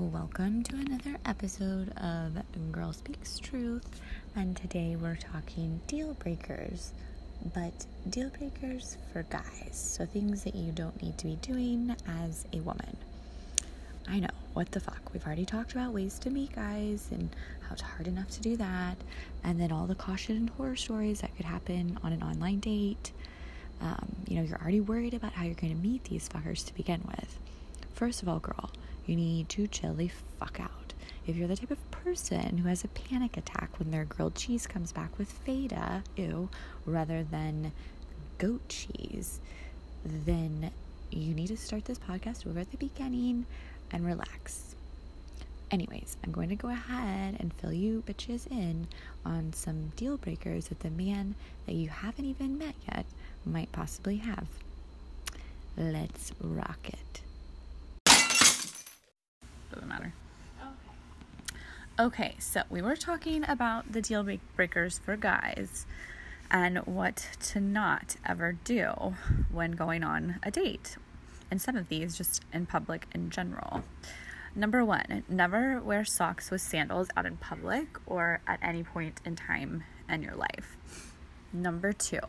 Welcome to another episode of Girl Speaks Truth, and today we're talking deal breakers, but deal breakers for guys. So things that you don't need to be doing as a woman. I know, what the fuck? We've already talked about ways to meet guys and how it's hard enough to do that, and then all the caution and horror stories that could happen on an online date. Um, you know, you're already worried about how you're going to meet these fuckers to begin with. First of all, girl, you need to chill the fuck out. If you're the type of person who has a panic attack when their grilled cheese comes back with feta, ew, rather than goat cheese, then you need to start this podcast over at the beginning and relax. Anyways, I'm going to go ahead and fill you bitches in on some deal breakers that the man that you haven't even met yet might possibly have. Let's rock it. Doesn't matter. Okay, so we were talking about the deal breakers for guys and what to not ever do when going on a date. And some of these just in public in general. Number one, never wear socks with sandals out in public or at any point in time in your life. Number two,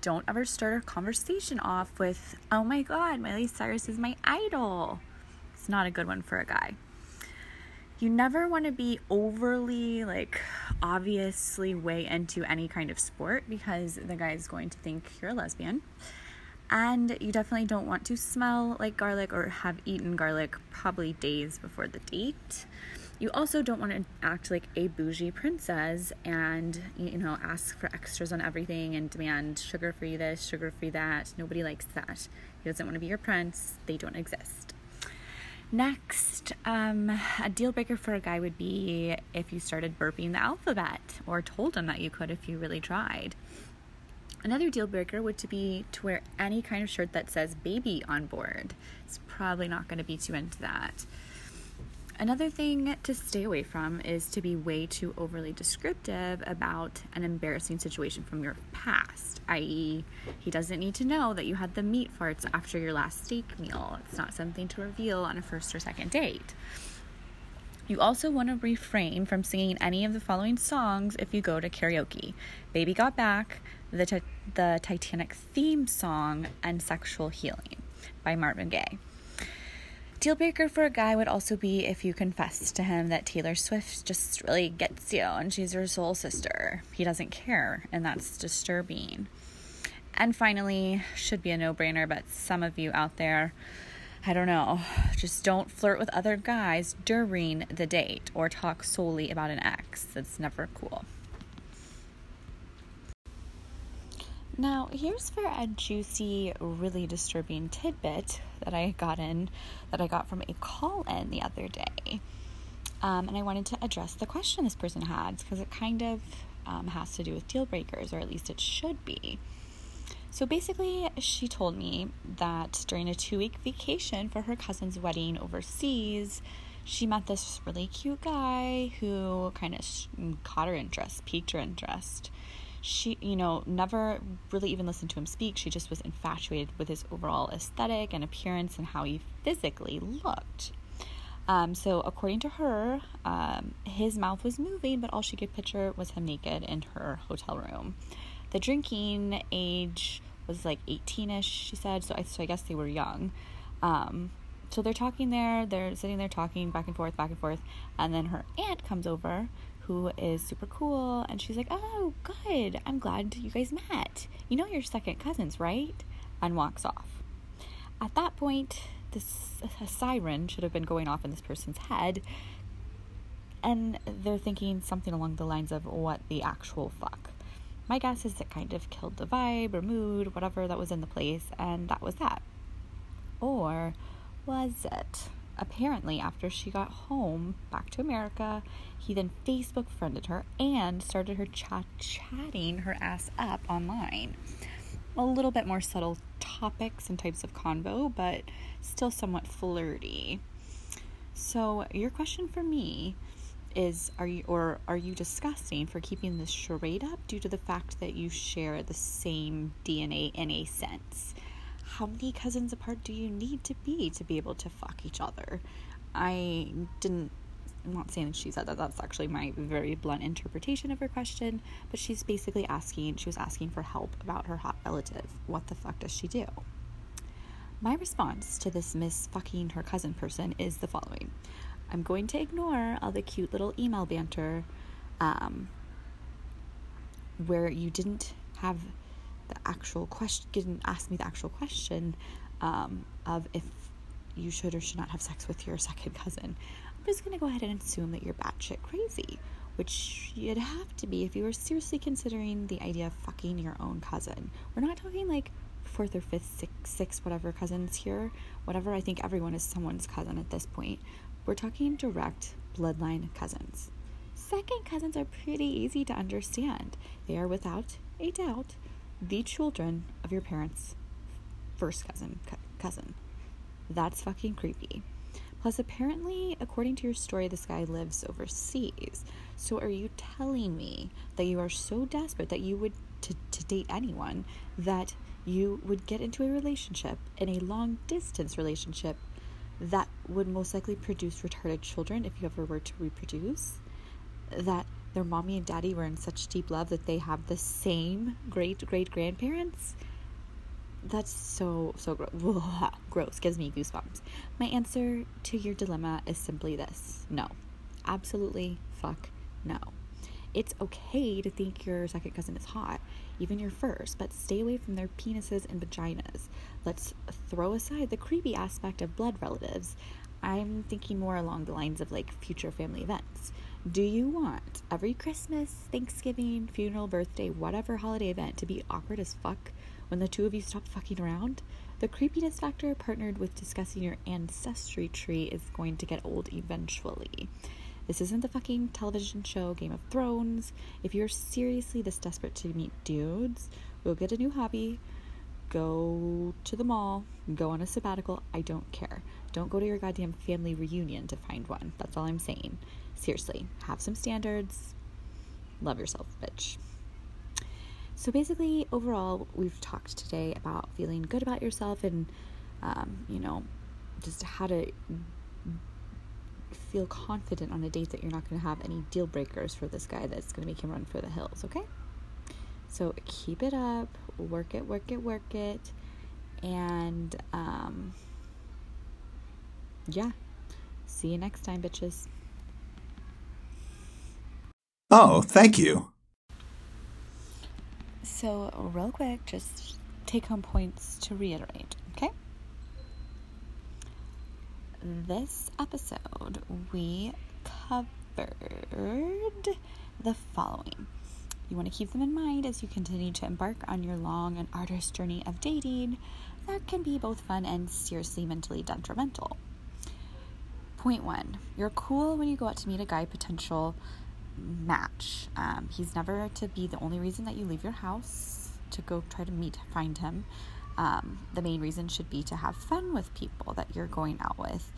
don't ever start a conversation off with, oh my god, Miley Cyrus is my idol. It's not a good one for a guy. You never want to be overly, like, obviously way into any kind of sport because the guy is going to think you're a lesbian. And you definitely don't want to smell like garlic or have eaten garlic probably days before the date. You also don't want to act like a bougie princess and, you know, ask for extras on everything and demand sugar free this, sugar free that. Nobody likes that. He doesn't want to be your prince, they don't exist. Next, um, a deal breaker for a guy would be if you started burping the alphabet or told him that you could if you really tried. Another deal breaker would to be to wear any kind of shirt that says baby on board. It's probably not going to be too into that. Another thing to stay away from is to be way too overly descriptive about an embarrassing situation from your past, i.e., he doesn't need to know that you had the meat farts after your last steak meal. It's not something to reveal on a first or second date. You also want to refrain from singing any of the following songs if you go to karaoke Baby Got Back, the, t- the Titanic theme song, and Sexual Healing by Marvin Gaye. Deal breaker for a guy would also be if you confess to him that Taylor Swift just really gets you and she's your soul sister. He doesn't care, and that's disturbing. And finally, should be a no brainer, but some of you out there, I don't know, just don't flirt with other guys during the date or talk solely about an ex. That's never cool. Now, here's for a juicy, really disturbing tidbit that I got in, that I got from a call in the other day. Um, and I wanted to address the question this person had because it kind of um, has to do with deal breakers, or at least it should be. So basically, she told me that during a two week vacation for her cousin's wedding overseas, she met this really cute guy who kind of caught her interest, piqued her interest she, you know, never really even listened to him speak. She just was infatuated with his overall aesthetic and appearance and how he physically looked. Um, so, according to her, um, his mouth was moving, but all she could picture was him naked in her hotel room. The drinking age was like 18 ish, she said, so I, so I guess they were young. Um, so they're talking there, they're sitting there talking back and forth, back and forth, and then her aunt comes over who is super cool. And she's like, Oh, good. I'm glad you guys met. You know, you're second cousins, right? And walks off. At that point, this siren should have been going off in this person's head. And they're thinking something along the lines of what the actual fuck. My guess is it kind of killed the vibe or mood, whatever that was in the place, and that was that. Or was it? Apparently, after she got home back to America, he then Facebook friended her and started her chat chatting her ass up online. A little bit more subtle topics and types of convo, but still somewhat flirty. So, your question for me is are you or are you disgusting for keeping this charade up due to the fact that you share the same DNA in a sense? How many cousins apart do you need to be to be able to fuck each other? I didn't I'm not saying she said that. That's actually my very blunt interpretation of her question. But she's basically asking, she was asking for help about her hot relative. What the fuck does she do? My response to this miss fucking her cousin person is the following I'm going to ignore all the cute little email banter um, where you didn't have the actual question, didn't ask me the actual question um, of if you should or should not have sex with your second cousin. I'm just to go ahead and assume that you're batshit crazy, which you'd have to be if you were seriously considering the idea of fucking your own cousin. We're not talking like fourth or fifth, sixth, sixth, whatever cousins here, whatever. I think everyone is someone's cousin at this point. We're talking direct bloodline cousins. Second cousins are pretty easy to understand. They are without a doubt the children of your parents' first cousin. cousin. That's fucking creepy. Plus, apparently, according to your story, this guy lives overseas. So, are you telling me that you are so desperate that you would to, to date anyone that you would get into a relationship in a long distance relationship that would most likely produce retarded children if you ever were to reproduce? That their mommy and daddy were in such deep love that they have the same great great grandparents? that's so so gross. gross gives me goosebumps. My answer to your dilemma is simply this. No. Absolutely fuck no. It's okay to think your second cousin is hot even your first but stay away from their penises and vaginas. Let's throw aside the creepy aspect of blood relatives. I'm thinking more along the lines of like future family events do you want every christmas thanksgiving funeral birthday whatever holiday event to be awkward as fuck when the two of you stop fucking around, the creepiness factor partnered with discussing your ancestry tree is going to get old eventually. This isn't the fucking television show Game of Thrones. If you're seriously this desperate to meet dudes, go get a new hobby, go to the mall, go on a sabbatical. I don't care. Don't go to your goddamn family reunion to find one. That's all I'm saying. Seriously, have some standards. Love yourself, bitch. So, basically, overall, we've talked today about feeling good about yourself and, um, you know, just how to feel confident on a date that you're not going to have any deal breakers for this guy that's going to make him run for the hills, okay? So, keep it up, work it, work it, work it, and, um, yeah. See you next time, bitches. Oh, thank you. So, real quick, just take home points to reiterate, okay? This episode, we covered the following. You want to keep them in mind as you continue to embark on your long and arduous journey of dating that can be both fun and seriously mentally detrimental. Point one, you're cool when you go out to meet a guy potential match. Um, he's never to be the only reason that you leave your house to go try to meet, find him. Um, the main reason should be to have fun with people that you're going out with,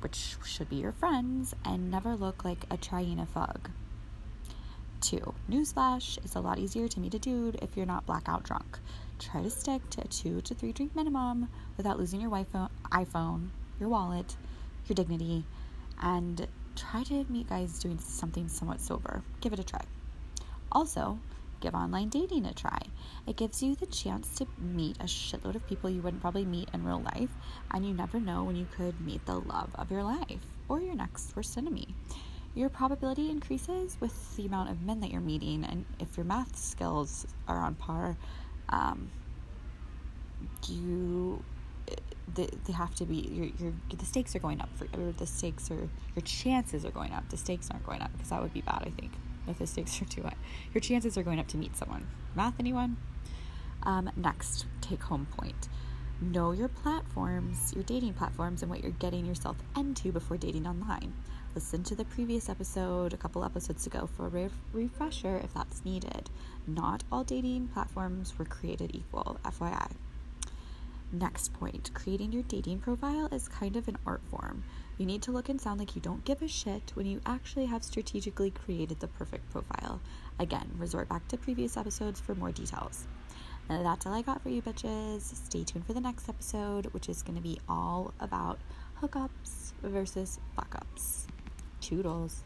which should be your friends, and never look like a China fug. Two, newsflash, it's a lot easier to meet a dude if you're not blackout drunk. Try to stick to a two to three drink minimum without losing your iPhone, your wallet, your dignity, and try to meet guys doing something somewhat sober. Give it a try. Also, give online dating a try. It gives you the chance to meet a shitload of people you wouldn't probably meet in real life, and you never know when you could meet the love of your life or your next worst enemy. Your probability increases with the amount of men that you're meeting, and if your math skills are on par, um, you they, they have to be your, your the stakes are going up for or the stakes are your chances are going up. The stakes aren't going up because that would be bad i think if the stakes are too high. Your chances are going up to meet someone. Math anyone? Um, next take home point. Know your platforms your dating platforms and what you're getting yourself into before dating online. Listen to the previous episode a couple episodes ago for a re- refresher if that's needed. Not all dating platforms were created equal fyi Next point creating your dating profile is kind of an art form. You need to look and sound like you don't give a shit when you actually have strategically created the perfect profile. Again, resort back to previous episodes for more details. that's all I got for you, bitches. Stay tuned for the next episode, which is going to be all about hookups versus fuck ups. Toodles.